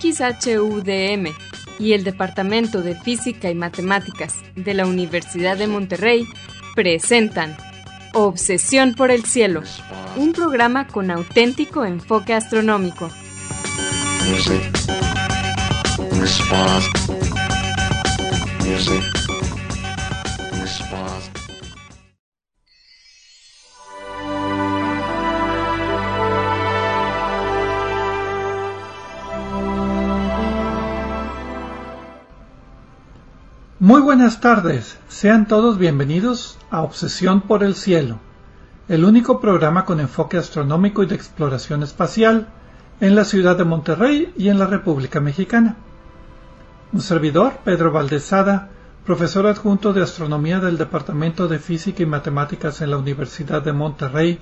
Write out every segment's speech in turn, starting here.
XHUDM y el Departamento de Física y Matemáticas de la Universidad de Monterrey presentan Obsesión por el Cielo, un programa con auténtico enfoque astronómico. Muy buenas tardes, sean todos bienvenidos a Obsesión por el Cielo, el único programa con enfoque astronómico y de exploración espacial en la ciudad de Monterrey y en la República Mexicana. Un servidor, Pedro Valdezada, profesor adjunto de astronomía del Departamento de Física y Matemáticas en la Universidad de Monterrey,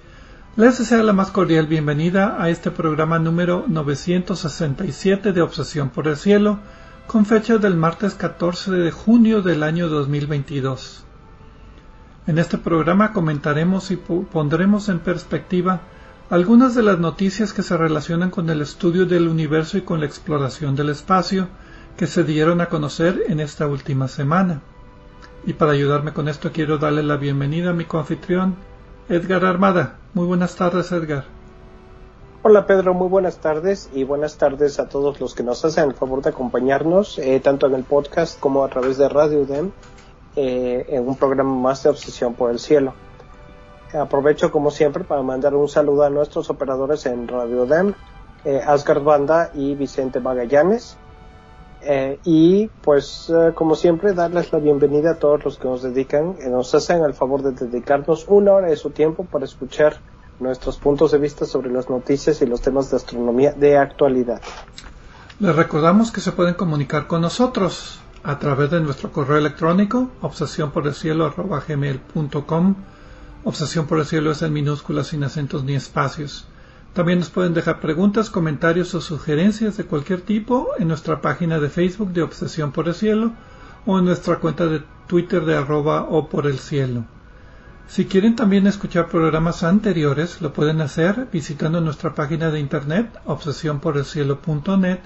les desea la más cordial bienvenida a este programa número 967 de Obsesión por el Cielo, con fecha del martes 14 de junio del año 2022. En este programa comentaremos y pondremos en perspectiva algunas de las noticias que se relacionan con el estudio del universo y con la exploración del espacio que se dieron a conocer en esta última semana. Y para ayudarme con esto quiero darle la bienvenida a mi coanfitrión, Edgar Armada. Muy buenas tardes, Edgar. Hola Pedro, muy buenas tardes y buenas tardes a todos los que nos hacen el favor de acompañarnos, eh, tanto en el podcast como a través de Radio DEM, eh, en un programa más de Obsesión por el Cielo. Aprovecho como siempre para mandar un saludo a nuestros operadores en Radio DEM, eh, Asgard Banda y Vicente Magallanes. y pues como siempre darles la bienvenida a todos los que nos dedican, nos hacen el favor de dedicarnos una hora de su tiempo para escuchar nuestros puntos de vista sobre las noticias y los temas de astronomía de actualidad. Les recordamos que se pueden comunicar con nosotros a través de nuestro correo electrónico obsesión por obsesión por el cielo es en minúsculas sin acentos ni espacios también nos pueden dejar preguntas, comentarios o sugerencias de cualquier tipo en nuestra página de Facebook de Obsesión por el Cielo o en nuestra cuenta de Twitter de arroba o por el cielo. Si quieren también escuchar programas anteriores, lo pueden hacer visitando nuestra página de internet obsesionporelcielo.net,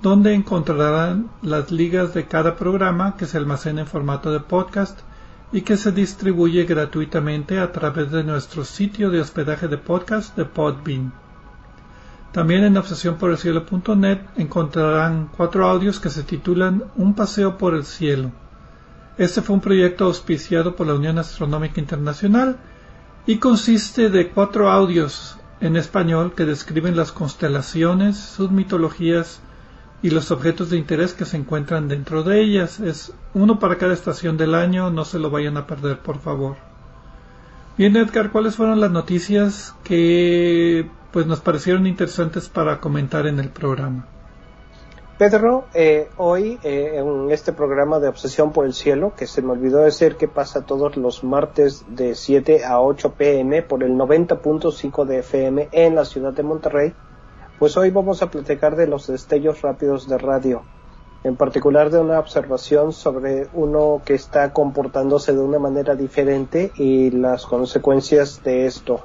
donde encontrarán las ligas de cada programa que se almacena en formato de podcast y que se distribuye gratuitamente a través de nuestro sitio de hospedaje de podcast de Podbean. También en obsesionporelcielo.net encontrarán cuatro audios que se titulan Un paseo por el cielo este fue un proyecto auspiciado por la Unión Astronómica Internacional y consiste de cuatro audios en español que describen las constelaciones, sus mitologías y los objetos de interés que se encuentran dentro de ellas. Es uno para cada estación del año, no se lo vayan a perder, por favor. Bien, Edgar, ¿cuáles fueron las noticias que pues nos parecieron interesantes para comentar en el programa? Pedro, eh, hoy eh, en este programa de Obsesión por el Cielo, que se me olvidó decir que pasa todos los martes de 7 a 8 pm por el 90.5 de FM en la ciudad de Monterrey, pues hoy vamos a platicar de los destellos rápidos de radio, en particular de una observación sobre uno que está comportándose de una manera diferente y las consecuencias de esto,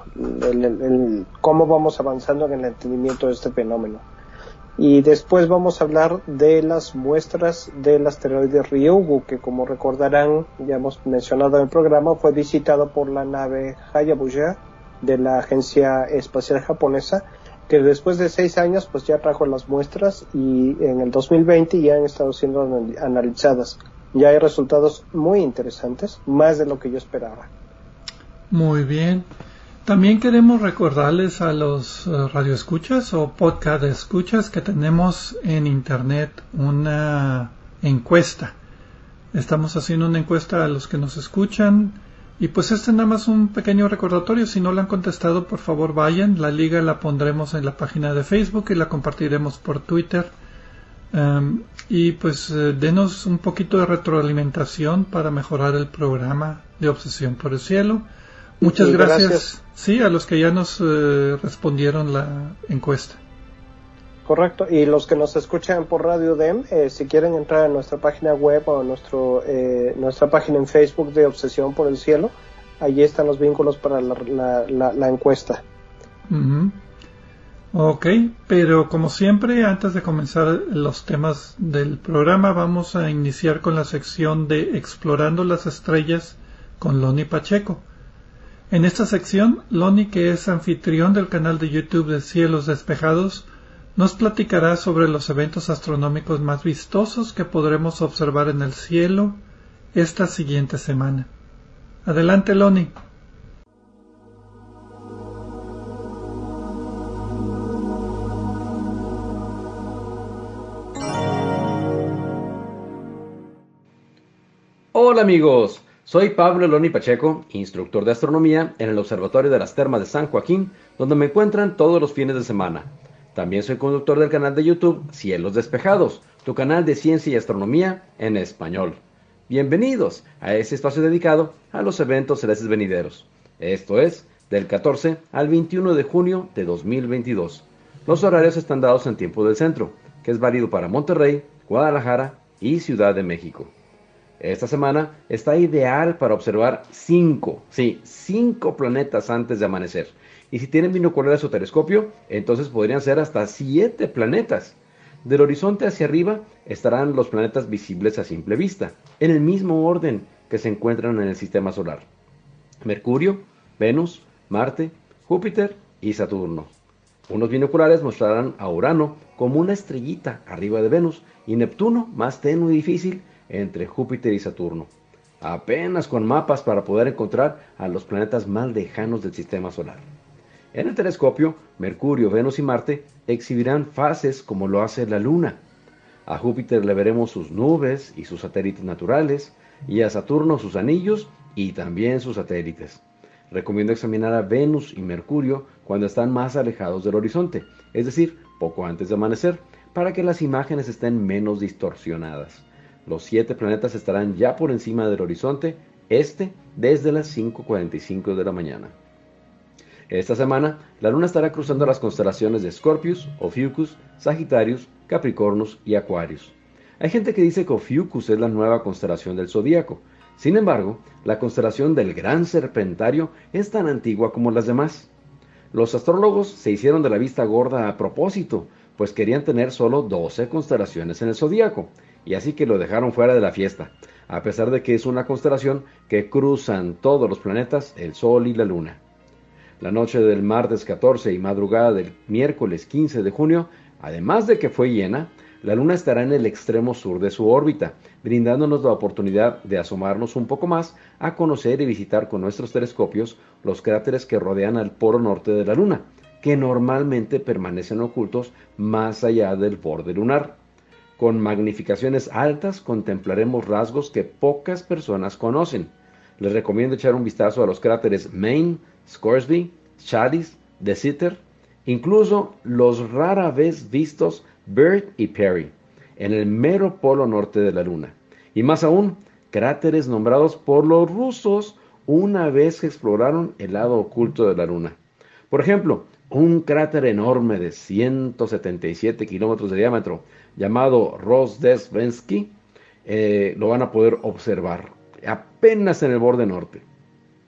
cómo vamos avanzando en el entendimiento de este fenómeno. Y después vamos a hablar de las muestras del asteroide Ryugu, que como recordarán, ya hemos mencionado en el programa, fue visitado por la nave Hayabusa de la Agencia Espacial Japonesa, que después de seis años pues ya trajo las muestras y en el 2020 ya han estado siendo analizadas. Ya hay resultados muy interesantes, más de lo que yo esperaba. Muy bien. También queremos recordarles a los eh, radioescuchas o podcast escuchas que tenemos en internet una encuesta. Estamos haciendo una encuesta a los que nos escuchan y pues este nada más un pequeño recordatorio. Si no la han contestado, por favor vayan. La liga la pondremos en la página de Facebook y la compartiremos por Twitter. Em, y pues eh, denos un poquito de retroalimentación para mejorar el programa de Obsesión por el Cielo. Muchas gracias, Sí, a los que ya nos eh, respondieron la encuesta. Correcto. Y los que nos escuchan por Radio DEM, eh, si quieren entrar a nuestra página web o a nuestro, eh, nuestra página en Facebook de Obsesión por el Cielo, allí están los vínculos para la, la, encuesta. Ok, pero como siempre, antes de comenzar los temas del programa, vamos a iniciar con la sección de Explorando las Estrellas con Loni Pacheco. En esta sección, Loni, que es anfitrión del canal de YouTube de Cielos Despejados, nos platicará sobre los eventos astronómicos más vistosos que podremos observar en el cielo esta siguiente semana. Adelante, Loni. Hola amigos, soy Pablo Eloni Pacheco, instructor de astronomía en el Observatorio de las Termas de San Joaquín, donde me encuentran todos los fines de semana. También soy conductor del canal de YouTube Cielos Despejados, tu canal de ciencia y astronomía en español. Bienvenidos a este espacio dedicado a los eventos celestes venideros. Esto es del 14 al 21 de junio de 2022. Los horarios están dados en tiempo del centro, que es válido para Monterrey, Guadalajara y Ciudad de México. Esta semana está ideal para observar cinco, sí, cinco planetas antes de amanecer. Y si tienen binoculares o telescopio, entonces podrían ser hasta siete planetas. Del horizonte hacia arriba estarán los planetas visibles a simple vista, en el mismo orden que se encuentran en el sistema solar. Mercurio, Venus, Marte, Júpiter y Saturno. Unos binoculares mostrarán a Urano como una estrellita arriba de Venus y Neptuno más tenue y difícil entre Júpiter y Saturno, apenas con mapas para poder encontrar a los planetas más lejanos del sistema solar. En el telescopio, Mercurio, Venus y Marte exhibirán fases como lo hace la Luna. A Júpiter le veremos sus nubes y sus satélites naturales, y a Saturno sus anillos y también sus satélites. Recomiendo examinar a Venus y Mercurio cuando están más alejados del horizonte, es decir, poco antes de amanecer, para que las imágenes estén menos distorsionadas. Los siete planetas estarán ya por encima del horizonte este desde las 5.45 de la mañana. Esta semana, la Luna estará cruzando las constelaciones de Scorpius, Ophiuchus, Sagittarius, Capricornus y Aquarius. Hay gente que dice que Ophiuchus es la nueva constelación del zodíaco. Sin embargo, la constelación del Gran Serpentario es tan antigua como las demás. Los astrólogos se hicieron de la vista gorda a propósito, pues querían tener solo 12 constelaciones en el zodíaco, y así que lo dejaron fuera de la fiesta, a pesar de que es una constelación que cruzan todos los planetas, el Sol y la Luna. La noche del martes 14 y madrugada del miércoles 15 de junio, además de que fue llena, la Luna estará en el extremo sur de su órbita, brindándonos la oportunidad de asomarnos un poco más a conocer y visitar con nuestros telescopios los cráteres que rodean al polo norte de la Luna, que normalmente permanecen ocultos más allá del borde lunar. Con magnificaciones altas contemplaremos rasgos que pocas personas conocen. Les recomiendo echar un vistazo a los cráteres Main, Scoresby, Chalice, De Sitter, incluso los rara vez vistos Byrd y Perry, en el mero polo norte de la Luna. Y más aún, cráteres nombrados por los rusos una vez que exploraron el lado oculto de la Luna. Por ejemplo, un cráter enorme de 177 kilómetros de diámetro llamado Rosdesvensky, eh, lo van a poder observar apenas en el borde norte.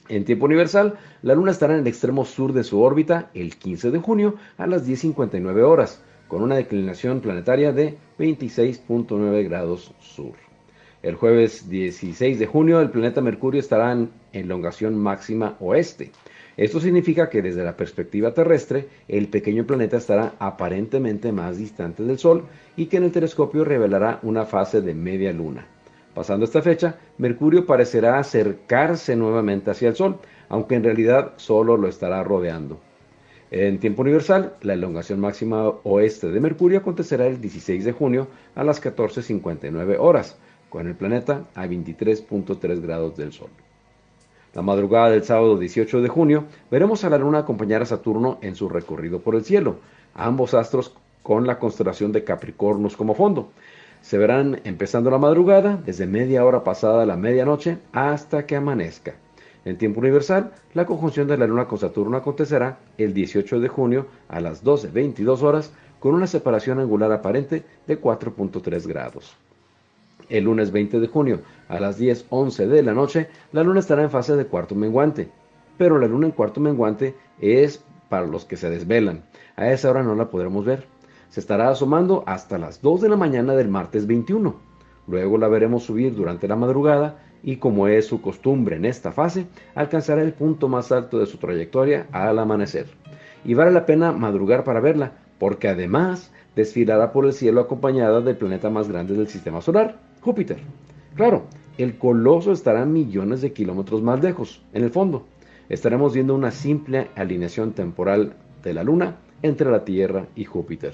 En tiempo universal, la Luna estará en el extremo sur de su órbita el 15 de junio a las 10.59 horas, con una declinación planetaria de 26.9 grados sur. El jueves 16 de junio, el planeta Mercurio estará en elongación máxima oeste. Esto significa que desde la perspectiva terrestre, el pequeño planeta estará aparentemente más distante del Sol y que en el telescopio revelará una fase de media luna. Pasando esta fecha, Mercurio parecerá acercarse nuevamente hacia el Sol, aunque en realidad solo lo estará rodeando. En tiempo universal, la elongación máxima oeste de Mercurio acontecerá el 16 de junio a las 14.59 horas, con el planeta a 23.3 grados del Sol. La madrugada del sábado 18 de junio veremos a la Luna acompañar a Saturno en su recorrido por el cielo, ambos astros con la constelación de Capricornus como fondo. Se verán empezando la madrugada, desde media hora pasada la medianoche hasta que amanezca. En tiempo universal, la conjunción de la Luna con Saturno acontecerá el 18 de junio a las 12.22 horas con una separación angular aparente de 4.3 grados. El lunes 20 de junio a las 10.11 de la noche, la luna estará en fase de cuarto menguante. Pero la luna en cuarto menguante es para los que se desvelan. A esa hora no la podremos ver. Se estará asomando hasta las 2 de la mañana del martes 21. Luego la veremos subir durante la madrugada y como es su costumbre en esta fase, alcanzará el punto más alto de su trayectoria al amanecer. Y vale la pena madrugar para verla, porque además desfilará por el cielo acompañada del planeta más grande del sistema solar, Júpiter. Claro, el coloso estará millones de kilómetros más lejos, en el fondo. Estaremos viendo una simple alineación temporal de la Luna entre la Tierra y Júpiter.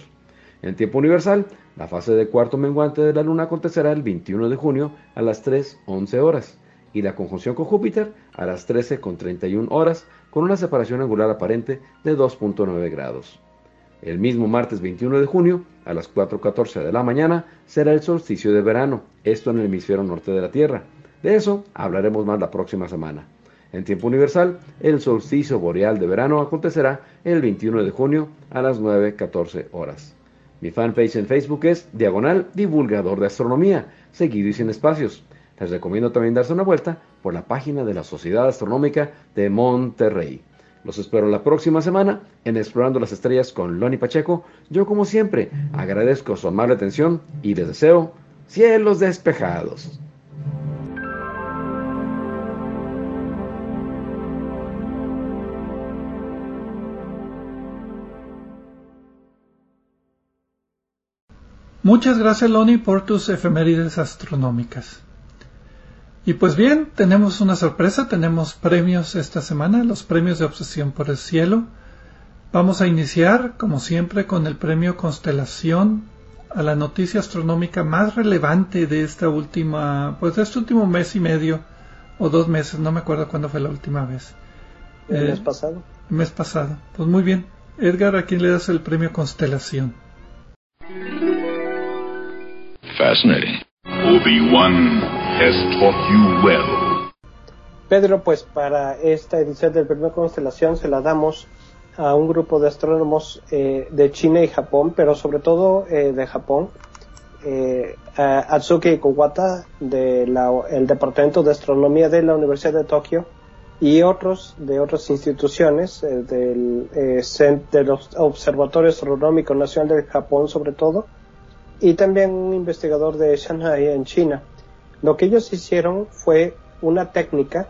En tiempo universal, la fase de cuarto menguante de la Luna acontecerá el 21 de junio a las 3.11 horas y la conjunción con Júpiter a las 13.31 horas con una separación angular aparente de 2.9 grados. El mismo martes 21 de junio, a las 4.14 de la mañana, será el solsticio de verano, esto en el hemisferio norte de la Tierra. De eso hablaremos más la próxima semana. En tiempo universal, el solsticio boreal de verano acontecerá el 21 de junio a las 9.14 horas. Mi fanpage en Facebook es Diagonal Divulgador de Astronomía, seguido y sin espacios. Les recomiendo también darse una vuelta por la página de la Sociedad Astronómica de Monterrey. Los espero la próxima semana en Explorando las Estrellas con Loni Pacheco. Yo, como siempre, agradezco su amable atención y les deseo cielos despejados. Muchas gracias Loni por tus efemérides astronómicas. Y pues bien, tenemos una sorpresa, tenemos premios esta semana, los premios de Obsesión por el Cielo. Vamos a iniciar, como siempre, con el premio Constelación a la noticia astronómica más relevante de esta última, pues de este último mes y medio o dos meses, no me acuerdo cuándo fue la última vez. El mes eh, pasado. El mes pasado. Pues muy bien. Edgar, ¿a quién le das el premio Constelación? Fascinating. Obi-Wan Pedro, pues para esta edición del primer constelación se la damos a un grupo de astrónomos eh, de China y Japón, pero sobre todo eh, de Japón, eh, Atsuki Kuwata del Departamento de Astronomía de la Universidad de Tokio y otros de otras instituciones eh, del, Observatorio Astronómico Nacional de Japón sobre todo y también un investigador de Shanghai en China. Lo que ellos hicieron fue una técnica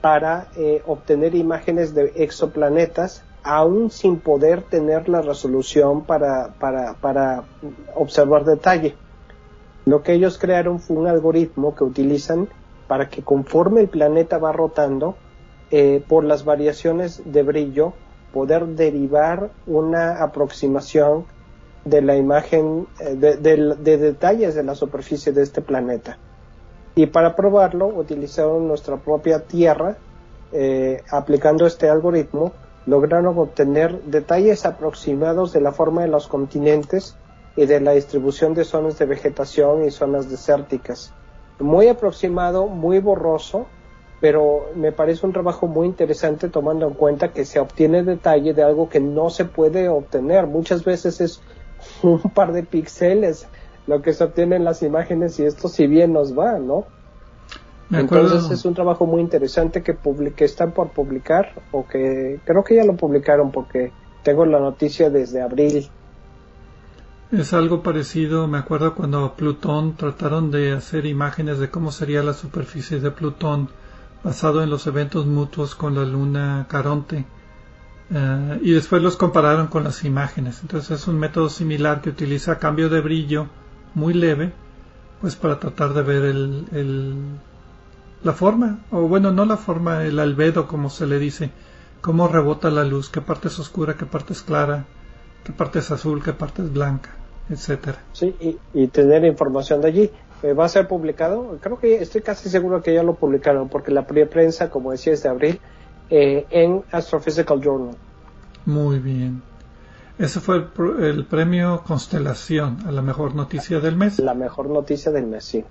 para eh, obtener imágenes de exoplanetas aún sin poder tener la resolución para, para, para observar detalle. Lo que ellos crearon fue un algoritmo que utilizan para que conforme el planeta va rotando, eh, por las variaciones de brillo, poder derivar una aproximación de la imagen, eh, de, detalles de la superficie de este planeta. Y para probarlo utilizaron nuestra propia Tierra, eh, aplicando este algoritmo, lograron obtener detalles aproximados de la forma de los continentes y de la distribución de zonas de vegetación y zonas desérticas. Muy aproximado, muy borroso, pero me parece un trabajo muy interesante tomando en cuenta que se obtiene detalle de algo que no se puede obtener. Muchas veces es un par de píxeles lo que se obtiene en las imágenes y esto si bien nos va, ¿no? Entonces es un trabajo muy interesante que, que están por publicar o que creo que ya lo publicaron porque tengo la noticia desde abril. Es algo parecido, me acuerdo cuando Plutón trataron de hacer imágenes de cómo sería la superficie de Plutón basado en los eventos mutuos con la luna Caronte eh, y después los compararon con las imágenes. Entonces es un método similar que utiliza cambio de brillo muy leve, pues para tratar de ver el, el, la forma, o bueno, no la forma, el albedo como se le dice, cómo rebota la luz, qué parte es oscura, qué parte es clara, qué parte es azul, qué parte es blanca, etcétera. Sí, y, tener información de allí. Eh, ¿Va a ser publicado? Creo que estoy casi seguro que ya lo publicaron, porque la prensa, como decía, es de abril, eh, en Astrophysical Journal. Muy bien. Ese fue el, premio Constelación a la mejor noticia del mes. La mejor noticia del mes, sí.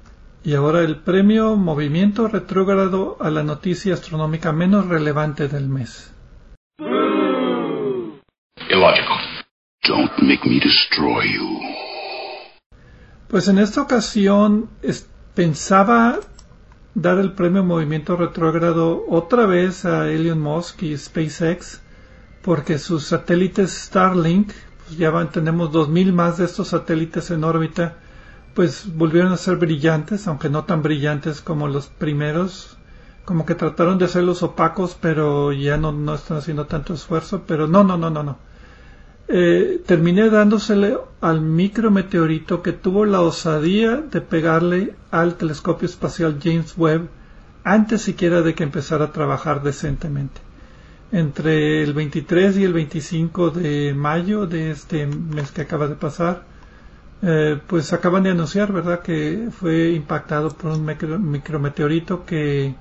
Y ahora el premio Movimiento Retrógrado a la noticia astronómica menos relevante del mes. Illogical. Don't make me destroy you. Pues en esta ocasión pensaba dar el premio Movimiento Retrógrado otra vez a Elon Musk y SpaceX, porque sus satélites Starlink, pues ya van, tenemos 2000 más de estos satélites en órbita, pues volvieron a ser brillantes, aunque no tan brillantes como los primeros, como que trataron de hacerlos opacos, pero ya no, no están haciendo tanto esfuerzo, pero no, no, no, no, no. Eh, terminé dándosele al micrometeorito que tuvo la osadía de pegarle al telescopio espacial James Webb antes siquiera de que empezara a trabajar decentemente. Entre el 23 y el 25 de mayo de este mes que acaba de pasar, eh, pues acaban de anunciar, ¿verdad?, que fue impactado por un micrometeorito que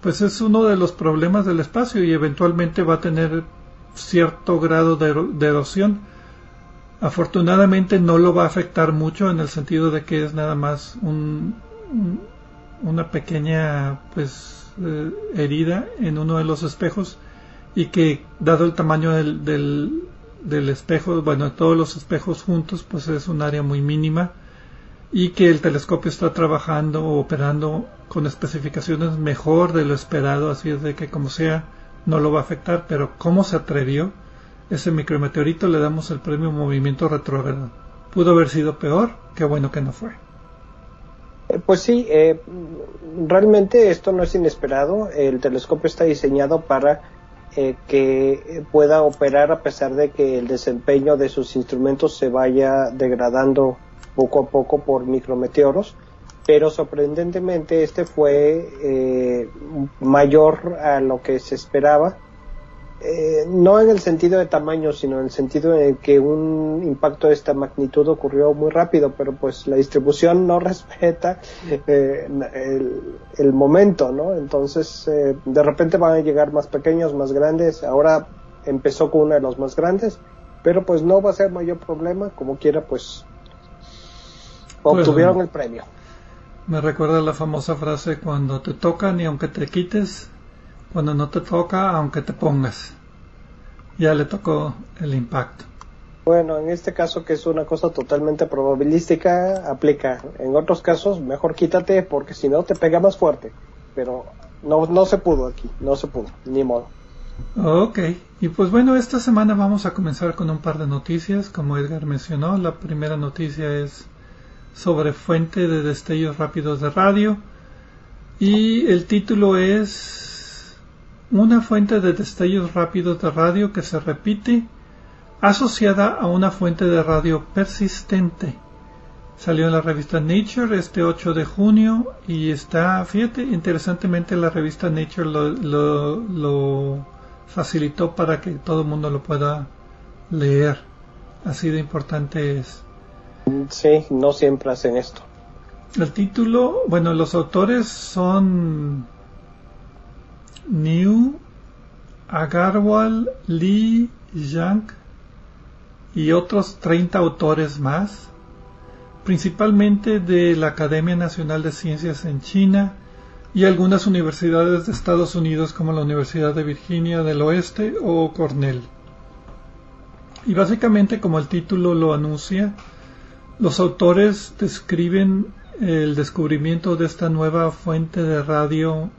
pues es uno de los problemas del espacio y eventualmente va a tener cierto grado de, erosión. Afortunadamente no lo va a afectar mucho en el sentido de que es nada más un, una pequeña pues eh, herida en uno de los espejos y que dado el tamaño del, del, del espejo, bueno, todos los espejos juntos, pues es un área muy mínima y que el telescopio está trabajando o operando con especificaciones mejor de lo esperado, así es de que como sea no lo va a afectar, pero cómo se atrevió ese micrometeorito le damos el premio movimiento retrógrado. Pudo haber sido peor, qué bueno que no fue. Eh, pues sí, eh, realmente esto no es inesperado. El telescopio está diseñado para eh, que pueda operar a pesar de que el desempeño de sus instrumentos se vaya degradando poco a poco por micrometeoros, pero sorprendentemente este fue eh, mayor a lo que se esperaba, eh, no en el sentido de tamaño, sino en el sentido de que un impacto de esta magnitud ocurrió muy rápido, pero pues la distribución no respeta eh, el, el, momento, ¿no? Entonces, de repente van a llegar más pequeños, más grandes, ahora empezó con uno de los más grandes, pero pues no va a ser mayor problema, como quiera, pues obtuvieron el premio. Me recuerda la famosa frase cuando te toca ni aunque te quites, cuando no te toca aunque te pongas. Ya le tocó el impacto. Bueno, en este caso que es una cosa totalmente probabilística, aplica. En otros casos, mejor quítate porque si no te pega más fuerte. Pero no, no se pudo aquí, no se pudo, ni modo. Ok, y pues bueno, esta semana vamos a comenzar con un par de noticias. Como Edgar mencionó, la primera noticia es sobre fuente de destellos rápidos de radio y el título es una fuente de destellos rápidos de radio que se repite asociada a una fuente de radio persistente. Salió en la revista Nature este 8 de junio y está, fíjate, interesantemente la revista Nature lo, lo facilitó para que todo el mundo lo pueda leer. Así de importante es. Sí, no siempre hacen esto. El título, bueno, los autores son New, Agarwal, Lee, Yang y otros 30 autores más, principalmente de la Academia Nacional de Ciencias en China y algunas universidades de Estados Unidos como la Universidad de Virginia del Oeste o Cornell. Y básicamente, como el título lo anuncia, los autores describen el descubrimiento de esta nueva fuente de radio,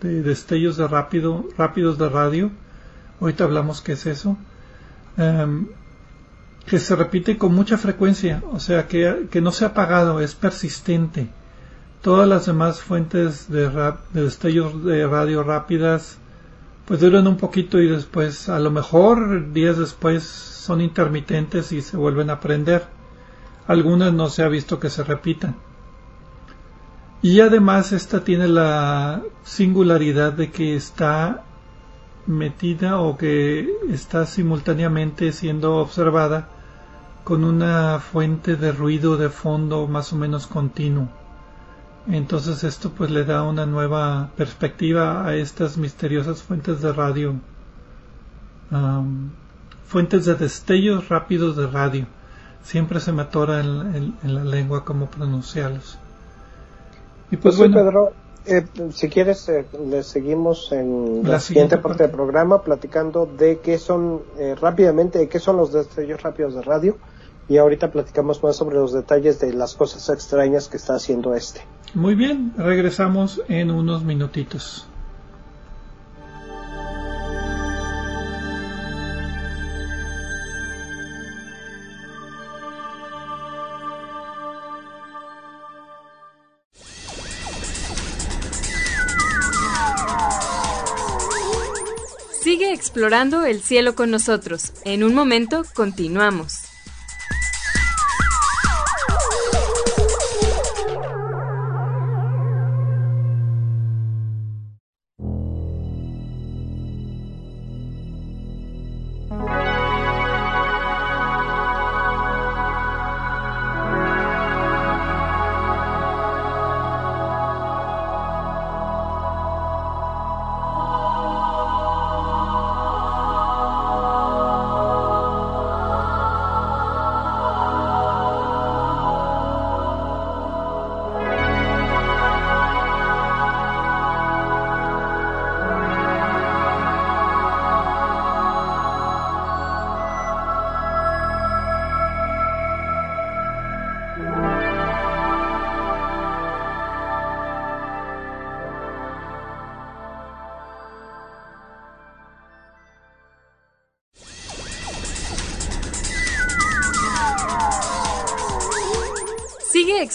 de destellos de rápido, rápidos de radio. Ahorita hablamos qué es eso. Em, que se repite con mucha frecuencia, o sea, que, no se ha apagado, es persistente. Todas las demás fuentes de, de destellos de radio rápidas pues duran un poquito y después, a lo mejor días después, son intermitentes y se vuelven a prender algunas no se ha visto que se repitan. Y además esta tiene la singularidad de que está metida o que está simultáneamente siendo observada con una fuente de ruido de fondo más o menos continuo. Entonces esto pues le da una nueva perspectiva a estas misteriosas fuentes de radio, fuentes de destellos rápidos de radio siempre se me atora en, la lengua cómo pronunciarlos. Y pues, pues Pedro, eh, si quieres, eh, le seguimos en la, siguiente, parte, del programa platicando de qué son, eh, rápidamente, de qué son los destellos rápidos de radio. Y ahorita platicamos más sobre los detalles de las cosas extrañas que está haciendo este. Muy bien, regresamos en unos minutitos. Explorando el cielo con nosotros. En un momento continuamos.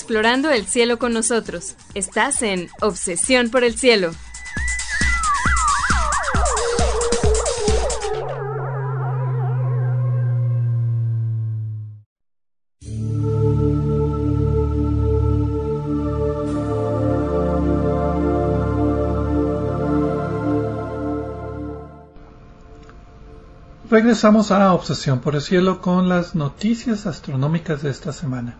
Explorando el cielo con nosotros. Estás en Obsesión por el Cielo. Regresamos a Obsesión por el Cielo con las noticias astronómicas de esta semana.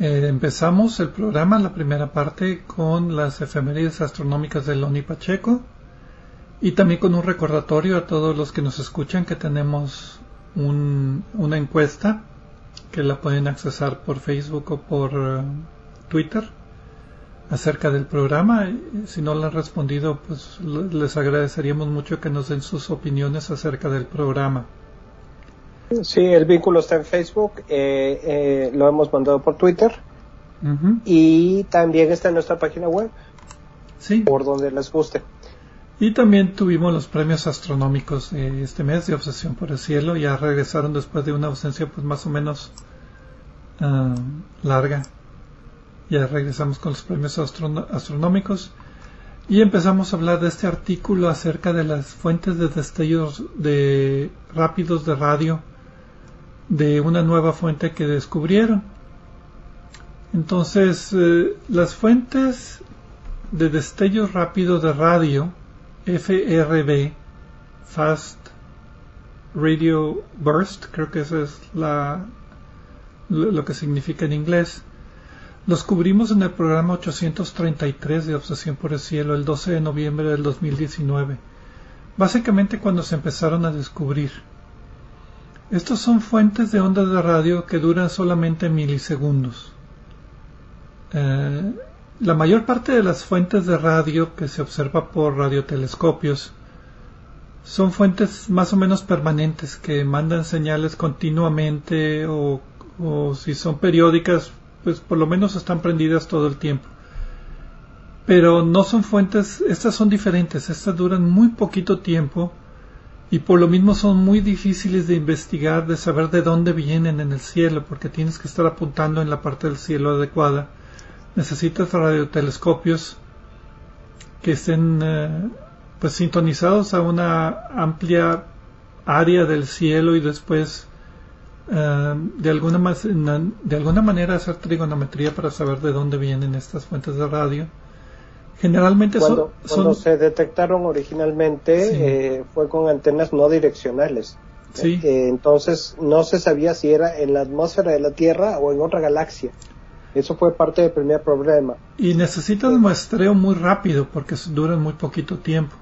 Eh, empezamos el programa, la primera parte, con las efemérides astronómicas de Loni Pacheco y también con un recordatorio a todos los que nos escuchan que tenemos una encuesta que la pueden accesar por Facebook o por eh, Twitter acerca del programa. Si no la han respondido, pues les agradeceríamos mucho que nos den sus opiniones acerca del programa. Sí, el vínculo está en Facebook, eh, eh, lo hemos mandado por Twitter y también está en nuestra página web. Sí. Por donde les guste. Y también tuvimos los premios astronómicos este mes de Obsesión por el Cielo. Ya regresaron después de una ausencia pues más o menos ah, larga. Ya regresamos con los premios astronómicos. Y empezamos a hablar de este artículo acerca de las fuentes de destellos de rápidos de radio de una nueva fuente que descubrieron. Entonces, eh, las fuentes de destellos rápidos de radio, FRB, Fast Radio Burst, creo que eso es la, lo que significa en inglés, los cubrimos en el programa 833 de Obsesión por el Cielo el 12 de noviembre del 2019, básicamente cuando se empezaron a descubrir. Estos son fuentes de ondas de radio que duran solamente milisegundos. Eh, la mayor parte de las fuentes de radio que se observa por radiotelescopios son fuentes más o menos permanentes que mandan señales continuamente o, o si son periódicas, pues por lo menos están prendidas todo el tiempo. Pero no son fuentes, estas son diferentes, estas duran muy poquito tiempo y por lo mismo son muy difíciles de investigar, de saber de dónde vienen en el cielo, porque tienes que estar apuntando en la parte del cielo adecuada. Necesitas radiotelescopios que estén eh, pues sintonizados a una amplia área del cielo y después eh, de, alguna de alguna manera hacer trigonometría para saber de dónde vienen estas fuentes de radio Generalmente cuando, son, cuando se detectaron originalmente eh, fue con antenas no direccionales. Sí. Eh, entonces no se sabía si era en la atmósfera de la Tierra o en otra galaxia. Eso fue parte del primer problema. Y necesitas muestreo muy rápido porque duran muy poquito tiempo.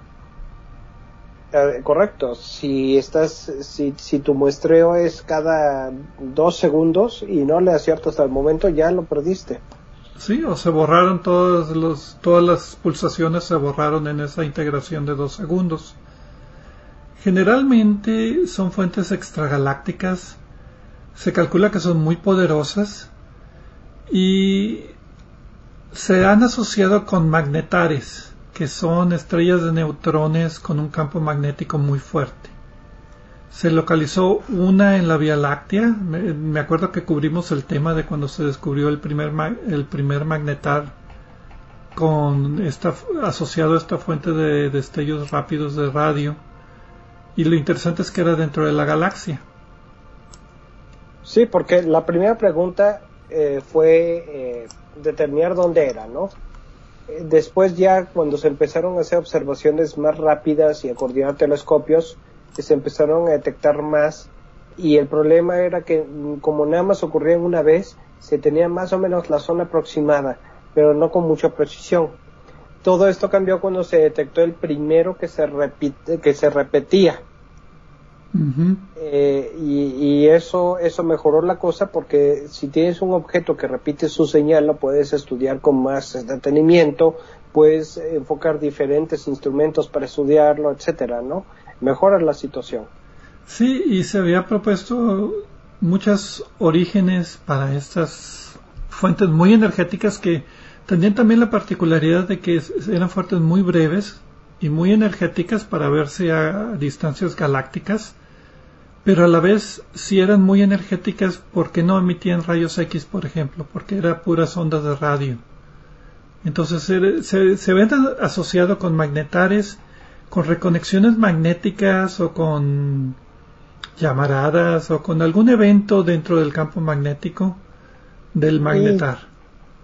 Eh, correcto. Si estás, si, si tu muestreo es cada dos segundos y no le aciertas al momento, ya lo perdiste. Sí, o se borraron todos los, todas las pulsaciones, se borraron en esa integración de dos segundos. Generalmente son fuentes extragalácticas, se calcula que son muy poderosas y se han asociado con magnetares, que son estrellas de neutrones con un campo magnético muy fuerte. Se localizó una en la Vía Láctea. Me, acuerdo que cubrimos el tema de cuando se descubrió el primer, el primer magnetar con esta, asociado a esta fuente de destellos rápidos de radio y lo interesante es que era dentro de la galaxia. Sí, porque la primera pregunta eh, fue eh, determinar dónde era, ¿no? Eh, después ya cuando se empezaron a hacer observaciones más rápidas y a coordinar telescopios, se empezaron a detectar más y el problema era que mm, como nada más ocurría una vez, se tenía más o menos la zona aproximada, pero no con mucha precisión. Todo esto cambió cuando se detectó el primero que se, repite, que se repetía. Eh, y, eso, eso mejoró la cosa porque si tienes un objeto que repite su señal, lo puedes estudiar con más detenimiento, puedes enfocar diferentes instrumentos para estudiarlo, etcétera, ¿no? Mejora la situación. Sí, y se había propuesto muchos orígenes para estas fuentes muy energéticas que tenían también la particularidad de que eran fuentes muy breves y muy energéticas para verse a distancias galácticas, pero a la vez si eran muy energéticas porque no emitían rayos X, por ejemplo, porque eran puras ondas de radio. Entonces se, se, se ven asociado con magnetares, con reconexiones magnéticas o con llamaradas o con algún evento dentro del campo magnético del magnetar.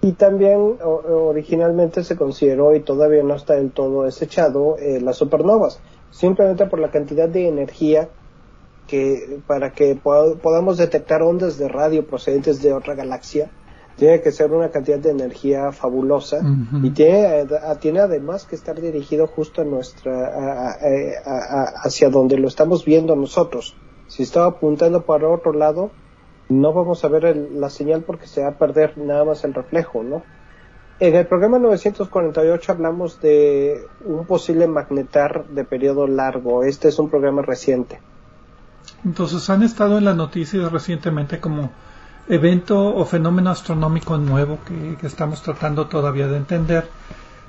Y, también originalmente se consideró y todavía no está del todo desechado eh, las supernovas, simplemente por la cantidad de energía que para que podamos detectar ondas de radio procedentes de otra galaxia tiene que ser una cantidad de energía fabulosa y tiene, tiene además que estar dirigido justo a nuestra hacia donde lo estamos viendo nosotros si estaba apuntando para otro lado, no vamos a ver la señal porque se va a perder nada más el reflejo, ¿no? En el programa 948 hablamos de un posible magnetar de periodo largo. Este es un programa reciente. Entonces han estado en las noticias recientemente como evento o fenómeno astronómico nuevo que, estamos tratando todavía de entender.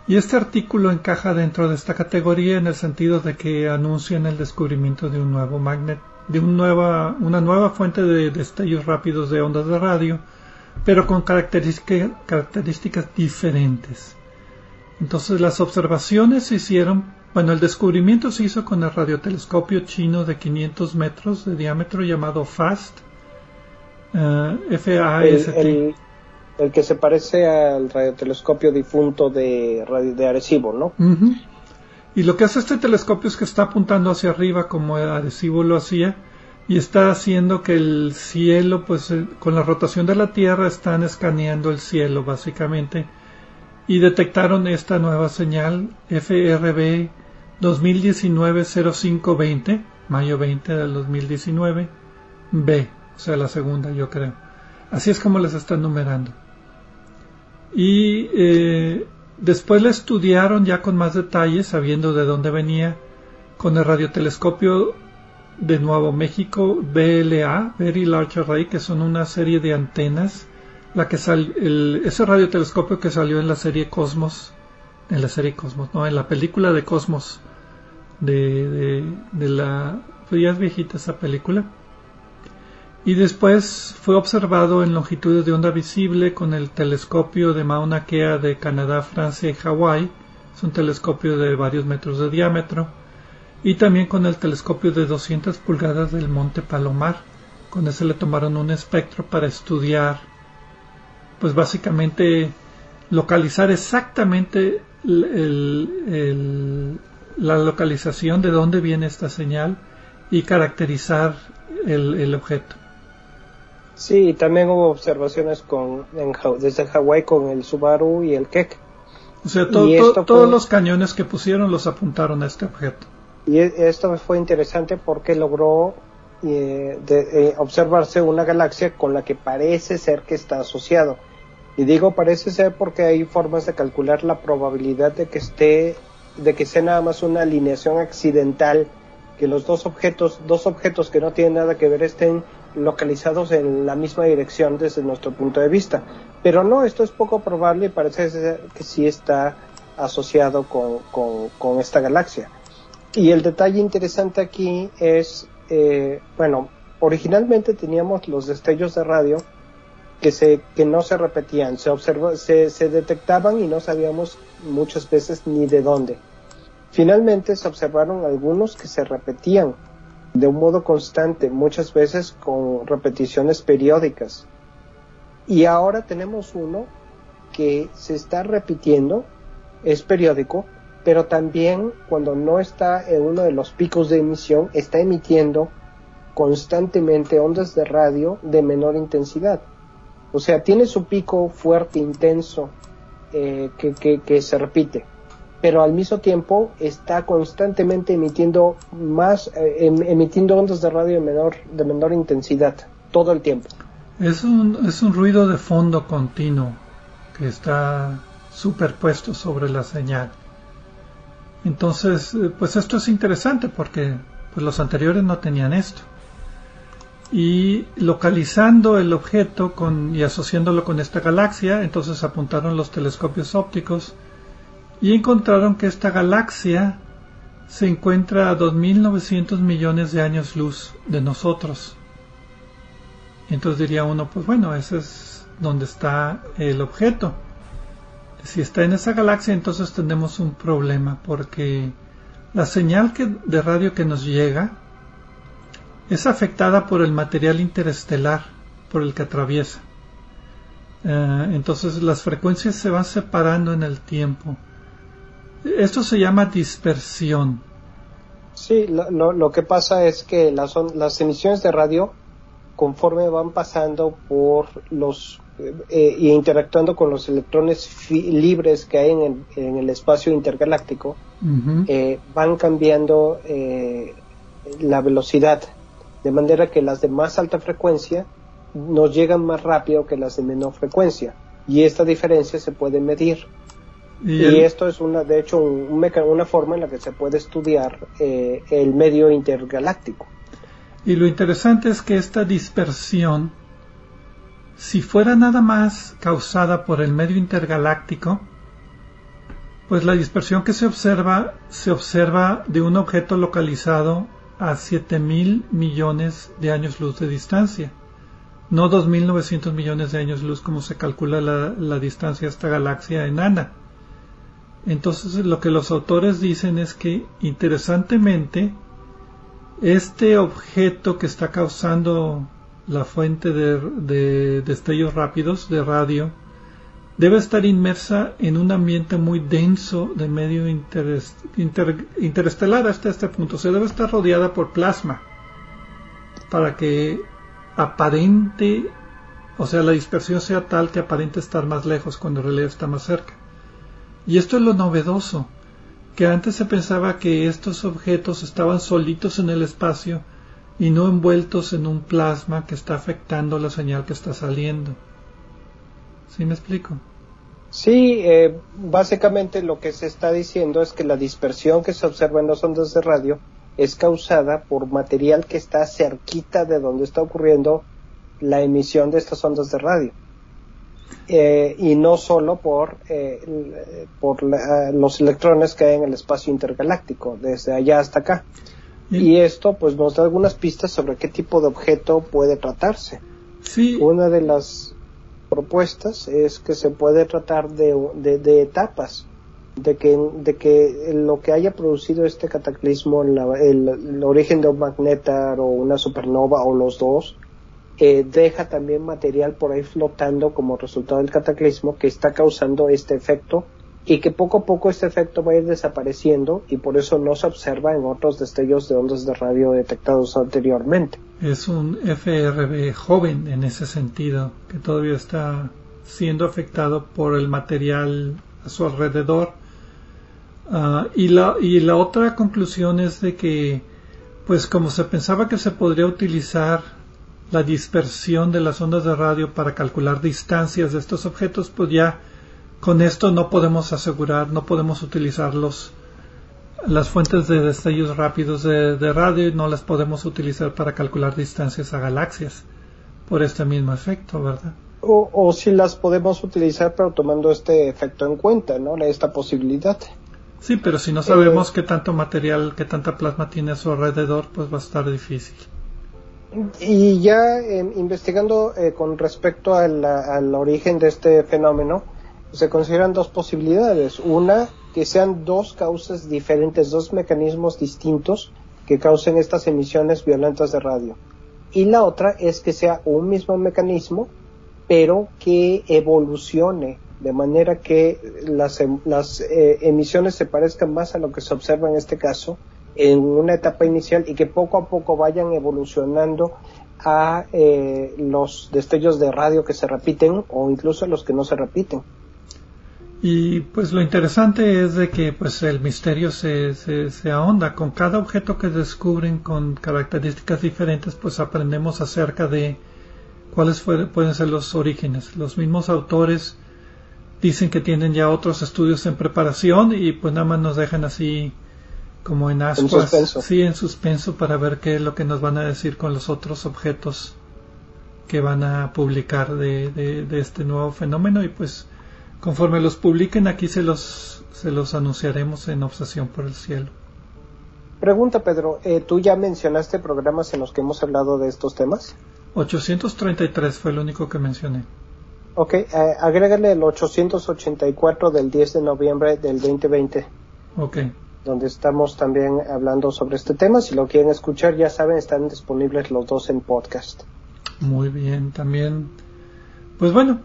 Y este artículo encaja dentro de esta categoría en el sentido de que anuncian el descubrimiento de un nuevo magnet de nueva, una nueva fuente de destellos rápidos de ondas de radio, pero con características diferentes. Entonces las observaciones se hicieron, bueno, el descubrimiento se hizo con el radiotelescopio chino de 500 metros de diámetro llamado FAST, uh, El, el, que se parece al radiotelescopio difunto de, de Arecibo, ¿no? Y lo que hace este telescopio es que está apuntando hacia arriba como Arecibo lo hacía y está haciendo que el cielo, pues eh, con la rotación de la Tierra están escaneando el cielo básicamente y detectaron esta nueva señal FRB 2019-0520, mayo 20 del 2019, B, o sea, la segunda yo creo. Así es como les están numerando. Y eh, Después la estudiaron ya con más detalles, sabiendo de dónde venía, con el radiotelescopio de Nuevo México BLA, Very Large Array, que son una serie de antenas, la que sal, el, ese radiotelescopio que salió en la serie Cosmos, en la serie Cosmos, no, en la película de Cosmos, de, de, la, pues viejita esa película, y después fue observado en longitudes de onda visible con el telescopio de Mauna Kea de Canadá, Francia y Hawái, es un telescopio de varios metros de diámetro, y también con el telescopio de 200 pulgadas del Monte Palomar. Con ese le tomaron un espectro para estudiar, pues básicamente localizar exactamente la localización de dónde viene esta señal y caracterizar el objeto. Sí, también hubo observaciones con, desde Hawái con el Subaru y el Keck. O sea, todos los cañones que pusieron los apuntaron a este objeto. Y e, esto fue interesante porque logró eh, eh, observarse una galaxia con la que parece ser que está asociado. Y digo parece ser porque hay formas de calcular la probabilidad de que esté, de que sea nada más una alineación accidental, que los dos objetos, dos objetos que no tienen nada que ver estén localizados en la misma dirección desde nuestro punto de vista. Pero no, esto es poco probable y parece que sí está asociado con, esta galaxia. Y el detalle interesante aquí es, eh, bueno, originalmente teníamos los destellos de radio que, se, que no se repetían, se, observó, se, se detectaban y no sabíamos muchas veces ni de dónde. Finalmente se observaron algunos que se repetían de un modo constante, muchas veces con repeticiones periódicas. Y ahora tenemos uno que se está repitiendo, es periódico, pero también cuando no está en uno de los picos de emisión, está emitiendo constantemente ondas de radio de menor intensidad. O sea, tiene su pico fuerte, intenso, eh, que, que se repite pero al mismo tiempo está constantemente emitiendo más, eh, em, emitiendo ondas de radio de menor, de menor intensidad todo el tiempo. Es un, es un ruido de fondo continuo que está superpuesto sobre la señal. Entonces, eh, pues esto es interesante porque pues los anteriores no tenían esto. Y localizando el objeto con, y asociándolo con esta galaxia, entonces apuntaron los telescopios ópticos y encontraron que esta galaxia se encuentra a 2.900 millones de años luz de nosotros. Entonces diría uno, pues bueno, ese es donde está el objeto. Si está en esa galaxia, entonces tenemos un problema porque la señal de radio que nos llega es afectada por el material interestelar por el que atraviesa. Eh, entonces las frecuencias se van separando en el tiempo. Esto se llama dispersión. Sí, lo, lo, que pasa es que las, las emisiones de radio, conforme van pasando por los eh, y interactuando con los electrones libres que hay en el, en el espacio intergaláctico, eh, van cambiando eh, la velocidad, de manera que las de más alta frecuencia nos llegan más rápido que las de menor frecuencia, y esta diferencia se puede medir. Y, esto es una, de hecho, una forma en la que se puede estudiar eh, el medio intergaláctico. Y lo interesante es que esta dispersión, si fuera nada más causada por el medio intergaláctico, pues la dispersión que se observa se observa de un objeto localizado a 7 mil millones de años luz de distancia, no 2.900 millones de años luz como se calcula la, la distancia a esta galaxia enana. Entonces lo que los autores dicen es que interesantemente este objeto que está causando la fuente de, destellos rápidos de radio debe estar inmersa en un ambiente muy denso de medio interestelar hasta este punto. Se debe estar rodeada por plasma para que aparente, o sea, la dispersión sea tal que aparente estar más lejos cuando en realidad está más cerca. Y esto es lo novedoso, que antes se pensaba que estos objetos estaban solitos en el espacio y no envueltos en un plasma que está afectando la señal que está saliendo. ¿Sí me explico? Sí, eh, básicamente lo que se está diciendo es que la dispersión que se observa en las ondas de radio es causada por material que está cerquita de donde está ocurriendo la emisión de estas ondas de radio. Eh, y no solo por, eh, por los electrones que hay en el espacio intergaláctico, desde allá hasta acá. Y esto pues nos da algunas pistas sobre qué tipo de objeto puede tratarse. Sí. Una de las propuestas es que se puede tratar de, de, etapas, de que, de que lo que haya producido este cataclismo, el, el origen de un magnetar o una supernova o los dos, eh, deja también material por ahí flotando como resultado del cataclismo que está causando este efecto y que poco a poco este efecto va a ir desapareciendo y por eso no se observa en otros destellos de ondas de radio detectados anteriormente. Es un FRB joven en ese sentido, que todavía está siendo afectado por el material a su alrededor. Ah, y, la, y la otra conclusión es de que, pues como se pensaba que se podría utilizar la dispersión de las ondas de radio para calcular distancias de estos objetos, pues ya con esto no podemos asegurar, no podemos utilizar las fuentes de destellos rápidos de, radio y no las podemos utilizar para calcular distancias a galaxias por este mismo efecto, ¿verdad? O, o si las podemos utilizar pero tomando este efecto en cuenta, ¿no? Esta posibilidad. Sí, pero si no sabemos eh, qué tanto material, qué tanta plasma tiene a su alrededor, pues va a estar difícil. Y ya em, investigando eh, con respecto al origen de este fenómeno, se consideran dos posibilidades. Una, que sean dos causas diferentes, dos mecanismos distintos que causen estas emisiones violentas de radio. Y la otra es que sea un mismo mecanismo, pero que evolucione de manera que las, em, las eh, emisiones se parezcan más a lo que se observa en este caso en una etapa inicial y que poco a poco vayan evolucionando a eh, los destellos de radio que se repiten o incluso los que no se repiten. Y pues lo interesante es de que pues el misterio se, se, ahonda. Con cada objeto que descubren con características diferentes pues aprendemos acerca de cuáles pueden ser los orígenes. Los mismos autores dicen que tienen ya otros estudios en preparación y pues nada más nos dejan así como en ascuas, sí, en suspenso para ver qué es lo que nos van a decir con los otros objetos que van a publicar de, de, este nuevo fenómeno y pues conforme los publiquen aquí se los se los anunciaremos en Obsesión por el Cielo. Pregunta Pedro, eh, ¿tú ya mencionaste programas en los que hemos hablado de estos temas? 833 fue el único que mencioné. Ok, eh, agrégale el 884 del 10 de noviembre del 2020. Ok donde estamos también hablando sobre este tema. Si lo quieren escuchar, ya saben, están disponibles los dos en podcast. Muy bien, también. Pues bueno,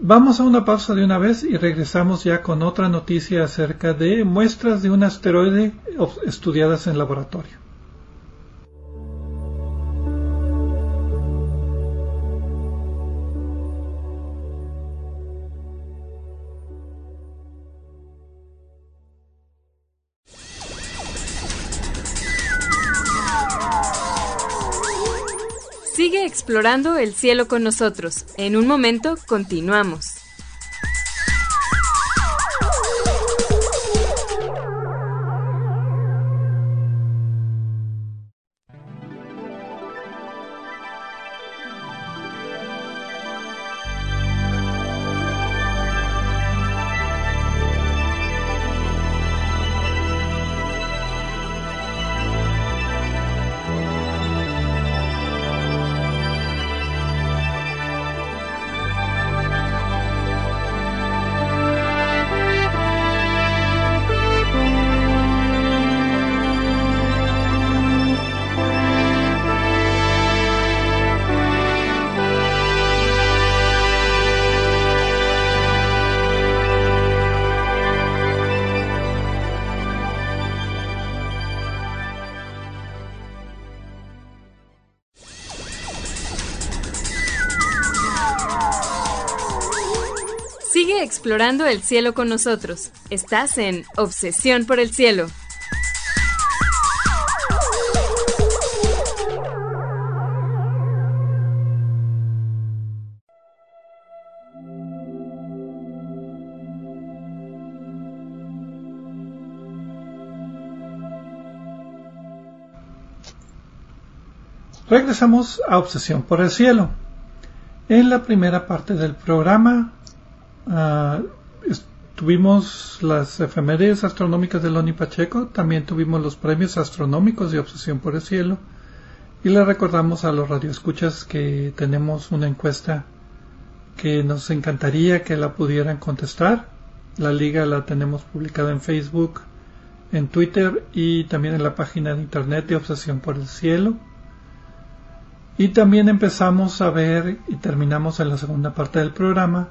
vamos a una pausa de una vez y regresamos ya con otra noticia acerca de muestras de un asteroide estudiadas en laboratorio. Explorando el cielo con nosotros. En un momento continuamos. Explorando el cielo con nosotros. Estás en Obsesión por el Cielo. Regresamos a Obsesión por el Cielo. En la primera parte del programa Uh, tuvimos las efemérides astronómicas de Loni Pacheco, también tuvimos los premios astronómicos de Obsesión por el Cielo y le recordamos a los radioescuchas que tenemos una encuesta que nos encantaría que la pudieran contestar. La liga la tenemos publicada en Facebook, en Twitter y también en la página de internet de Obsesión por el Cielo. Y también empezamos a ver y terminamos en la segunda parte del programa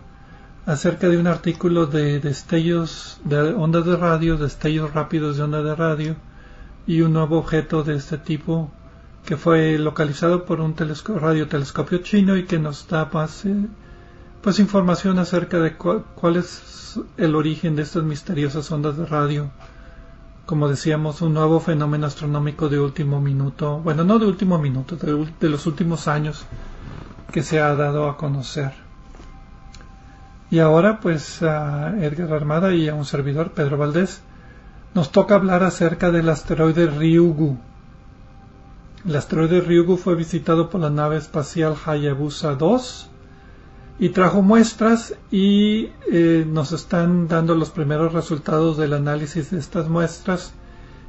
acerca de un artículo de destellos de ondas de radio, destellos rápidos de onda de radio y un nuevo objeto de este tipo que fue localizado por un radiotelescopio chino y que nos da más, pues información acerca de cuál es el origen de estas misteriosas ondas de radio. Como decíamos, un nuevo fenómeno astronómico de último minuto, bueno, no de último minuto, de los últimos años que se ha dado a conocer. Y ahora pues a Edgar Armada y a un servidor, Pedro Valdés, nos toca hablar acerca del asteroide Ryugu. El asteroide Ryugu fue visitado por la nave espacial Hayabusa 2 y trajo muestras y eh, nos están dando los primeros resultados del análisis de estas muestras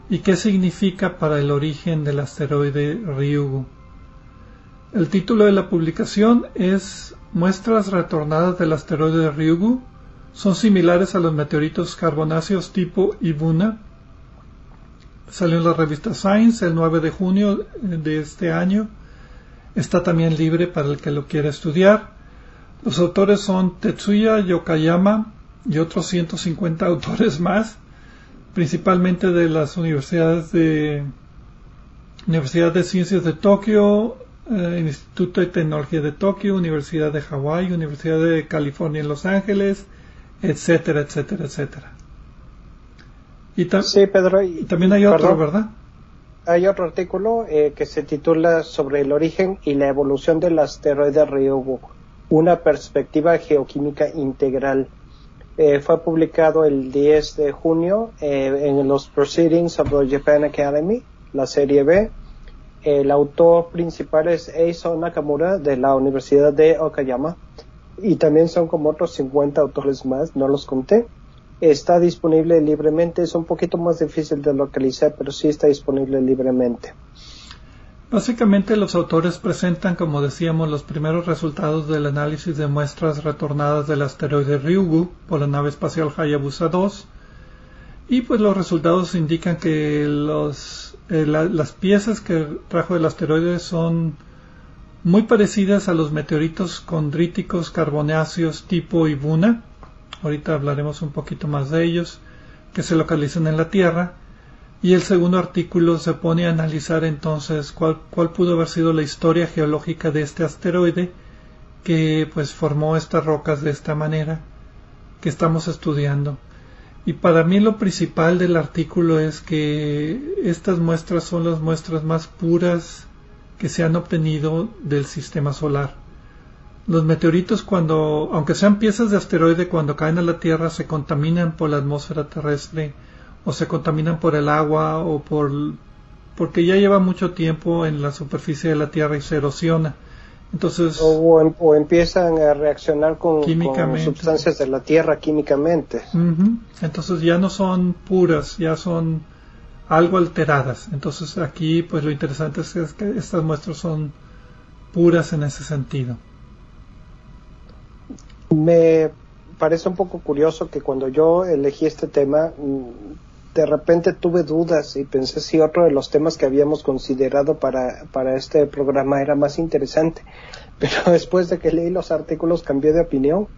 y qué significa para el origen del asteroide Ryugu. El título de la publicación es Muestras retornadas del asteroide Ryugu son similares a los meteoritos carbonáceos tipo Ibuna salió en la revista Science el 9 de junio de este año. Está también libre para el que lo quiera estudiar. Los autores son Tetsuya Yokayama y otros 150 autores más, principalmente de las universidades de Universidad de Ciencias de Tokio, eh, Instituto de Tecnología de Tokio, Universidad de Hawái, Universidad de California en Los Ángeles, etcétera, etcétera, etcétera. Y, sí, Pedro, y, también hay otro, ¿verdad? Hay otro artículo eh, que se titula sobre el origen y la evolución del asteroide Ryugu, una perspectiva geoquímica integral. Eh, fue publicado el 10 de junio en los Proceedings of the Japan Academy la serie B. El autor principal es Eizo Nakamura de la Universidad de Okayama y también son como otros 50 autores más, no los conté. Está disponible libremente, es un poquito más difícil de localizar, pero sí está disponible libremente. Básicamente los autores presentan, como decíamos, los primeros resultados del análisis de muestras retornadas del asteroide Ryugu por la nave espacial Hayabusa 2 y pues los resultados indican que eh, las piezas que trajo el asteroide son muy parecidas a los meteoritos condríticos carbonáceos tipo Ibuna. Ahorita hablaremos un poquito más de ellos, que se localizan en la Tierra. Y el segundo artículo se pone a analizar entonces cuál, cuál pudo haber sido la historia geológica de este asteroide que pues formó estas rocas de esta manera que estamos estudiando. Y para mí lo principal del artículo es que estas muestras son las muestras más puras que se han obtenido del sistema solar. Los meteoritos cuando, aunque sean piezas de asteroide, cuando caen a la Tierra se contaminan por la atmósfera terrestre o se contaminan por el agua o por porque ya lleva mucho tiempo en la superficie de la Tierra y se erosiona. Entonces, o, empiezan a reaccionar con, sustancias de la tierra químicamente. Entonces ya no son puras, ya son algo alteradas. Entonces aquí pues lo interesante es que estas muestras son puras en ese sentido. Me parece un poco curioso que cuando yo elegí este tema de repente tuve dudas y pensé si otro de los temas que habíamos considerado para, para este programa era más interesante. Pero después de que leí los artículos cambié de opinión.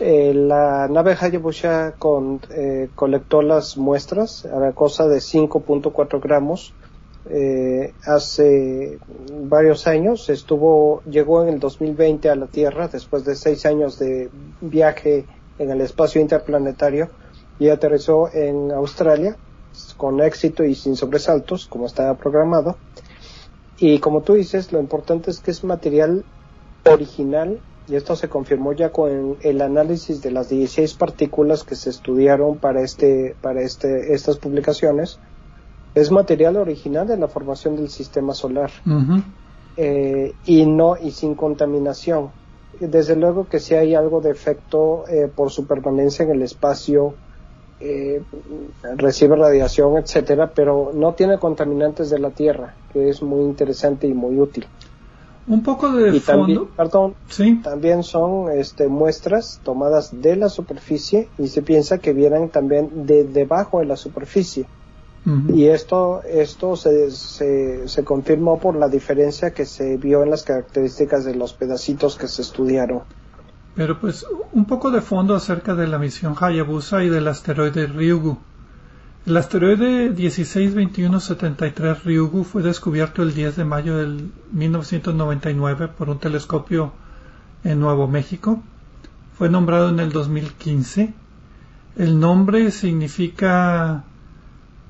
Eh, la nave Hayabusa con, eh, colectó las muestras a la cosa de 5.4 gramos eh, hace varios años. Estuvo, llegó en el 2020 a la Tierra después de seis años de viaje en el espacio interplanetario y aterrizó en Australia con éxito y sin sobresaltos, como estaba programado. Y como tú dices, lo importante es que es material original y esto se confirmó ya con el análisis de las 16 partículas que se estudiaron para este para este estas publicaciones. Es material original de la formación del sistema solar. Eh, y no y sin contaminación. Desde luego que si hay algo de efecto eh, por su permanencia en el espacio eh, recibe radiación, etcétera, pero no tiene contaminantes de la tierra, que es muy interesante y muy útil. Un poco de y También, perdón, también son este, muestras tomadas de la superficie y se piensa que vienen también de debajo de la superficie. Y esto, esto se, se, se confirmó por la diferencia que se vio en las características de los pedacitos que se estudiaron. Pero pues un poco de fondo acerca de la misión Hayabusa y del asteroide Ryugu. El asteroide 162173 Ryugu fue descubierto el 10 de mayo del 1999 por un telescopio en Nuevo México. Fue nombrado en el 2015. El nombre significa,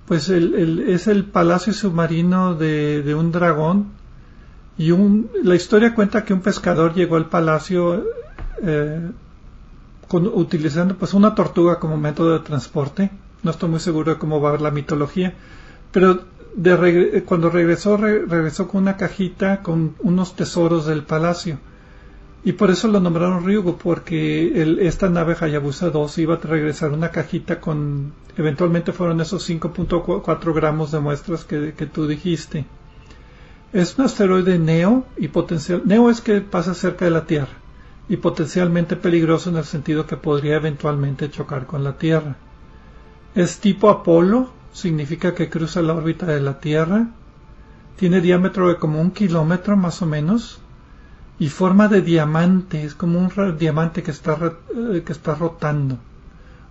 pues es el palacio submarino de, de un dragón. Y un, la historia cuenta que un pescador llegó al palacio eh, utilizando pues una tortuga como método de transporte. No estoy muy seguro de cómo va la mitología, pero de cuando regresó regresó con una cajita con unos tesoros del palacio. Y por eso lo nombraron Ryugu porque esta nave Hayabusa 2 iba a regresar una cajita con eventualmente fueron esos 5.4 gramos de muestras que, que, tú dijiste. Es un asteroide neo y potencial neo es que pasa cerca de la Tierra y potencialmente peligroso en el sentido que podría eventualmente chocar con la Tierra. Es tipo Apolo, significa que cruza la órbita de la Tierra. Tiene diámetro de como un kilómetro más o menos y forma de diamante, es como un diamante que está, eh, que está rotando.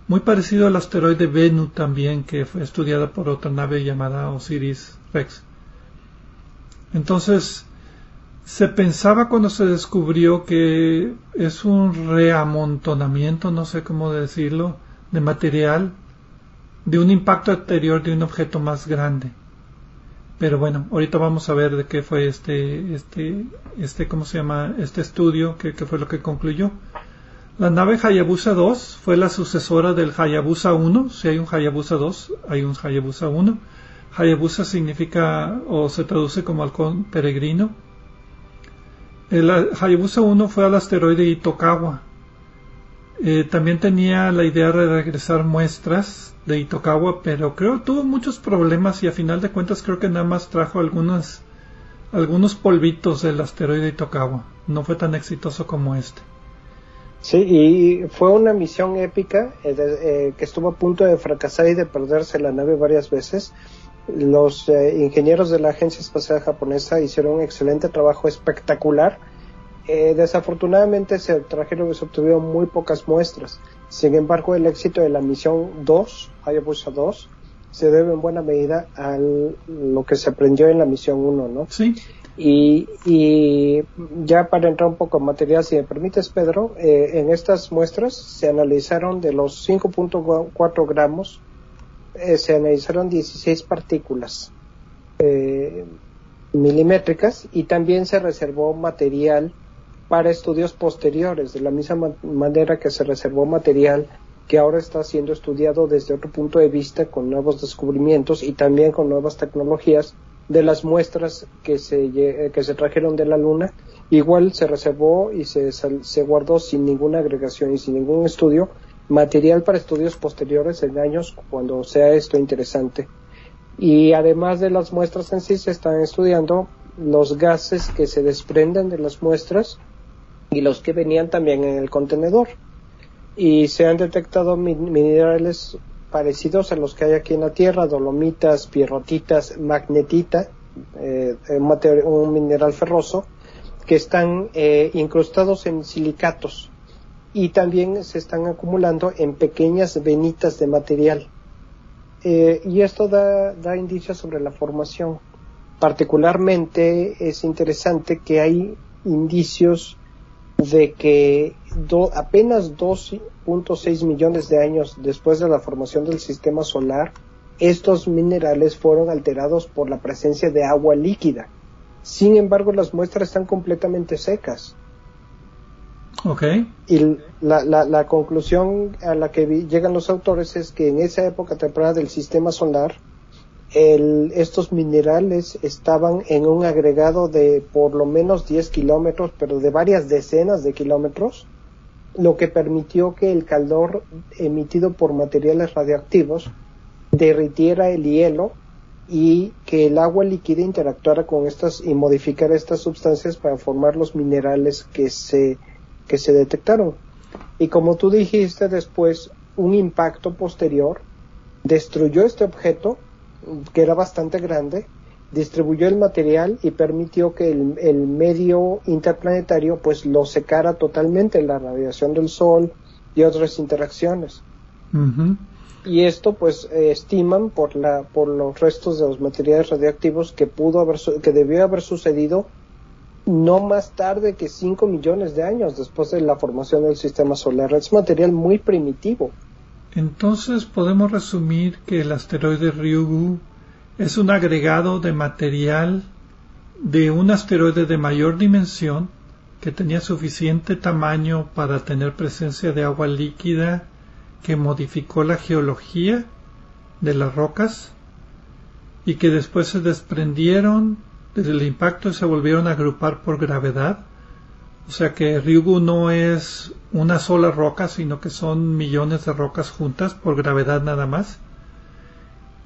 Muy parecido al asteroide Bennu también, que fue estudiado por otra nave llamada Osiris Rex. Entonces, se pensaba cuando se descubrió que es un reamontonamiento, no sé cómo decirlo, de material de un impacto anterior de un objeto más grande. Pero bueno, ahorita vamos a ver de qué fue este, este, este, ¿cómo se llama? Este estudio, qué, fue lo que concluyó. La nave Hayabusa 2 fue la sucesora del Hayabusa 1. Si hay un Hayabusa 2, hay un Hayabusa 1. Hayabusa significa o se traduce como halcón peregrino. El Hayabusa 1 fue al asteroide Itokawa. Eh, también tenía la idea de regresar muestras de Itokawa, pero creo tuvo muchos problemas y a final de cuentas creo que nada más trajo algunos polvitos del asteroide Itokawa. No fue tan exitoso como este. Sí, y fue una misión épica eh, eh, que estuvo a punto de fracasar y de perderse la nave varias veces. Los eh, ingenieros de la Agencia Espacial Japonesa hicieron un excelente trabajo espectacular. desafortunadamente se trajeron y se obtuvieron muy pocas muestras. Sin embargo, el éxito de la misión 2, Hayabusa 2, se debe en buena medida a lo que se aprendió en la misión 1, ¿no? Sí. Y, y, ya para entrar un poco en material, si me permites, Pedro, eh, en estas muestras se analizaron de los 5.4 gramos, eh, se analizaron 16 partículas eh, milimétricas y también se reservó material para estudios posteriores, de la misma manera que se reservó material que ahora está siendo estudiado desde otro punto de vista con nuevos descubrimientos y también con nuevas tecnologías de las muestras que se, que se trajeron de la Luna. Igual se reservó y se, se guardó sin ninguna agregación y sin ningún estudio material para estudios posteriores en años cuando sea esto interesante. Y además de las muestras en sí, se están estudiando los gases que se desprenden de las muestras y los que venían también en el contenedor. Y se han detectado minerales parecidos a los que hay aquí en la Tierra, dolomitas, pierrotitas, magnetita, eh, un, mineral ferroso, que están eh, incrustados en silicatos y también se están acumulando en pequeñas venitas de material. Eh, y esto da, da indicios sobre la formación. Particularmente es interesante que hay indicios de que apenas 2.6 millones de años después de la formación del sistema solar, estos minerales fueron alterados por la presencia de agua líquida. Sin embargo, las muestras están completamente secas. Okay. Y la, la conclusión a la que llegan los autores es que en esa época temprana del sistema solar, estos minerales estaban en un agregado de por lo menos 10 kilómetros, pero de varias decenas de kilómetros, lo que permitió que el calor emitido por materiales radioactivos derritiera el hielo y que el agua líquida interactuara con estas y modificara estas sustancias para formar los minerales que se, que se detectaron. Y como tú dijiste después, un impacto posterior destruyó este objeto que era bastante grande, distribuyó el material y permitió que el, medio interplanetario pues lo secara totalmente la radiación del sol y otras interacciones. Y esto pues estiman por la por los restos de los materiales radioactivos que pudo haber que debió haber sucedido no más tarde que 5 millones de años después de la formación del sistema solar. Es material muy primitivo. Entonces podemos resumir que el asteroide Ryugu es un agregado de material de un asteroide de mayor dimensión que tenía suficiente tamaño para tener presencia de agua líquida que modificó la geología de las rocas y que después se desprendieron desde el impacto se volvieron a agrupar por gravedad o sea que Ryugu no es una sola roca, sino que son millones de rocas juntas por gravedad nada más.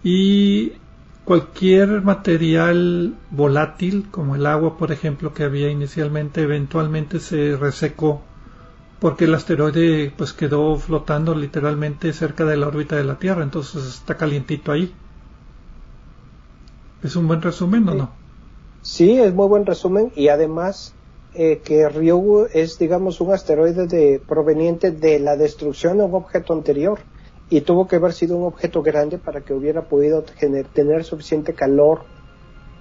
Y cualquier material volátil, como el agua, por ejemplo, que había inicialmente, eventualmente se resecó porque el asteroide pues quedó flotando literalmente cerca de la órbita de la Tierra, entonces está calientito ahí. ¿Es un buen resumen o no? Sí, es muy buen resumen y además eh, que Ryugu es, digamos, un asteroide de, proveniente de la destrucción de un objeto anterior y tuvo que haber sido un objeto grande para que hubiera podido tener suficiente calor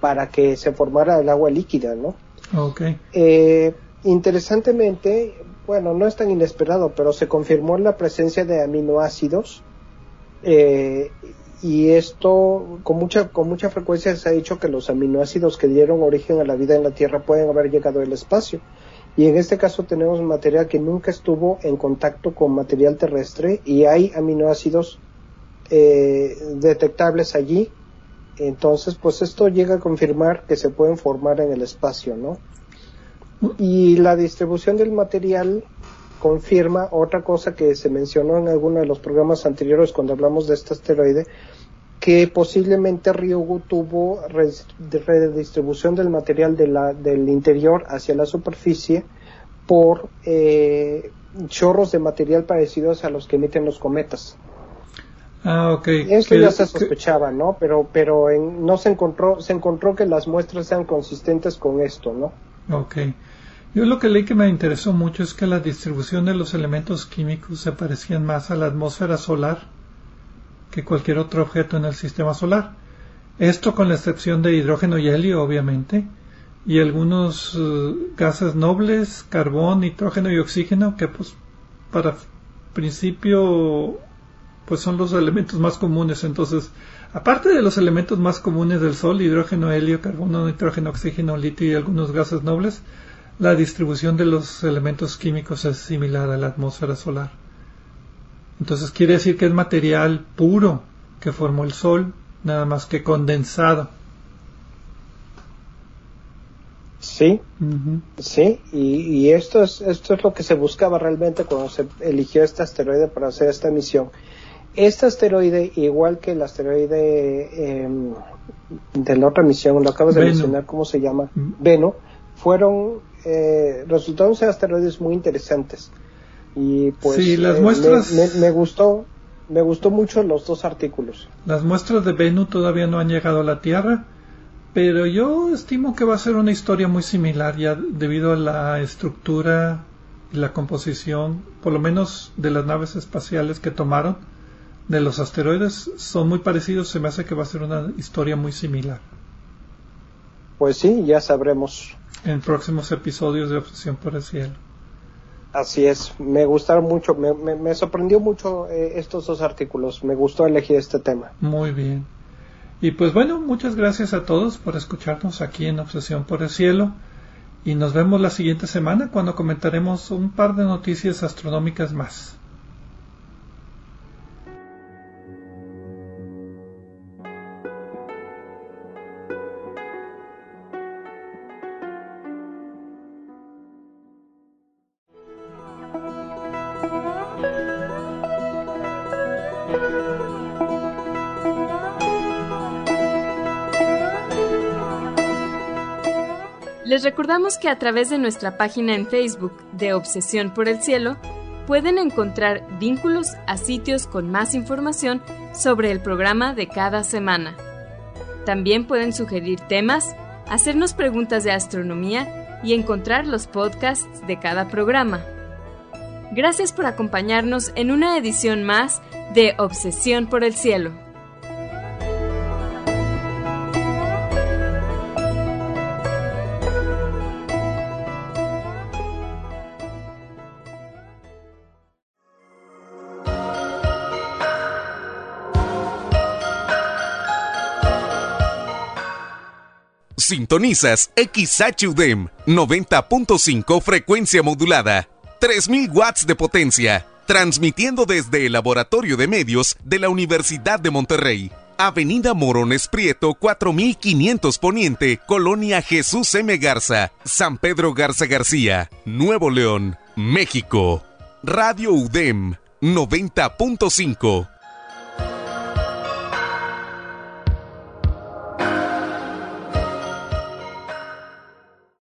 para que se formara el agua líquida, ¿no? Okay. Eh, interesantemente, bueno, no es tan inesperado, pero se confirmó la presencia de aminoácidos eh, y esto con mucha con mucha frecuencia se ha dicho que los aminoácidos que dieron origen a la vida en la Tierra pueden haber llegado al espacio. Y en este caso tenemos material que nunca estuvo en contacto con material terrestre y hay aminoácidos eh, detectables allí. Entonces pues esto llega a confirmar que se pueden formar en el espacio no y la distribución del material confirma otra cosa que se mencionó en alguno de los programas anteriores cuando hablamos de este asteroide, que posiblemente Ryugu tuvo redistribución del material de la, del interior hacia la superficie por eh, chorros de material parecidos a los que emiten los cometas. Ah, ok. Esto ya se sospechaba, ¿no? Pero, pero en, no se encontró, se encontró que las muestras sean consistentes con esto, ¿no? Ok. Yo lo que leí que me interesó mucho es que la distribución de los elementos químicos se parecían más a la atmósfera solar que cualquier otro objeto en el sistema solar. Esto con la excepción de hidrógeno y helio, obviamente, y algunos eh, gases nobles, carbón, nitrógeno y oxígeno, que pues para principio pues son los elementos más comunes. Entonces, aparte de los elementos más comunes del Sol, hidrógeno, helio, carbono, nitrógeno, oxígeno, litio y algunos gases nobles, la distribución de los elementos químicos es similar a la atmósfera solar. Entonces quiere decir que es material puro que formó el Sol, nada más que condensado. Sí, sí, y, esto, es, esto es lo que se buscaba realmente cuando se eligió este asteroide para hacer esta misión. Este asteroide, igual que el asteroide em, de la otra misión, lo acabas de mencionar, ¿cómo se llama? Veno, fueron eh, resultaron ser asteroides muy interesantes. Y pues las eh, muestras... me, gustó, me gustó mucho los dos artículos. Las muestras de Venus todavía no han llegado a la Tierra, pero yo estimo que va a ser una historia muy similar ya debido a la estructura y la composición, por lo menos de las naves espaciales que tomaron de los asteroides, son muy parecidos, se me hace que va a ser una historia muy similar. Pues sí, ya sabremos en próximos episodios de Obsesión por el Cielo. Así es, me gustaron mucho, me, sorprendió mucho eh, estos dos artículos, me gustó elegir este tema. Muy bien. Y pues bueno, muchas gracias a todos por escucharnos aquí en Obsesión por el Cielo y nos vemos la siguiente semana cuando comentaremos un par de noticias astronómicas más. Recordamos que a través de nuestra página en Facebook de Obsesión por el Cielo pueden encontrar vínculos a sitios con más información sobre el programa de cada semana. También pueden sugerir temas, hacernos preguntas de astronomía y encontrar los podcasts de cada programa. Gracias por acompañarnos en una edición más de Obsesión por el Cielo. Sintonizas XHUDEM 90.5 frecuencia modulada, 3000 watts de potencia, transmitiendo desde el Laboratorio de Medios de la Universidad de Monterrey. Avenida Morones Prieto 4500 Poniente, Colonia Jesús M. Garza, San Pedro Garza García, Nuevo León, México. Radio UDEM 90.5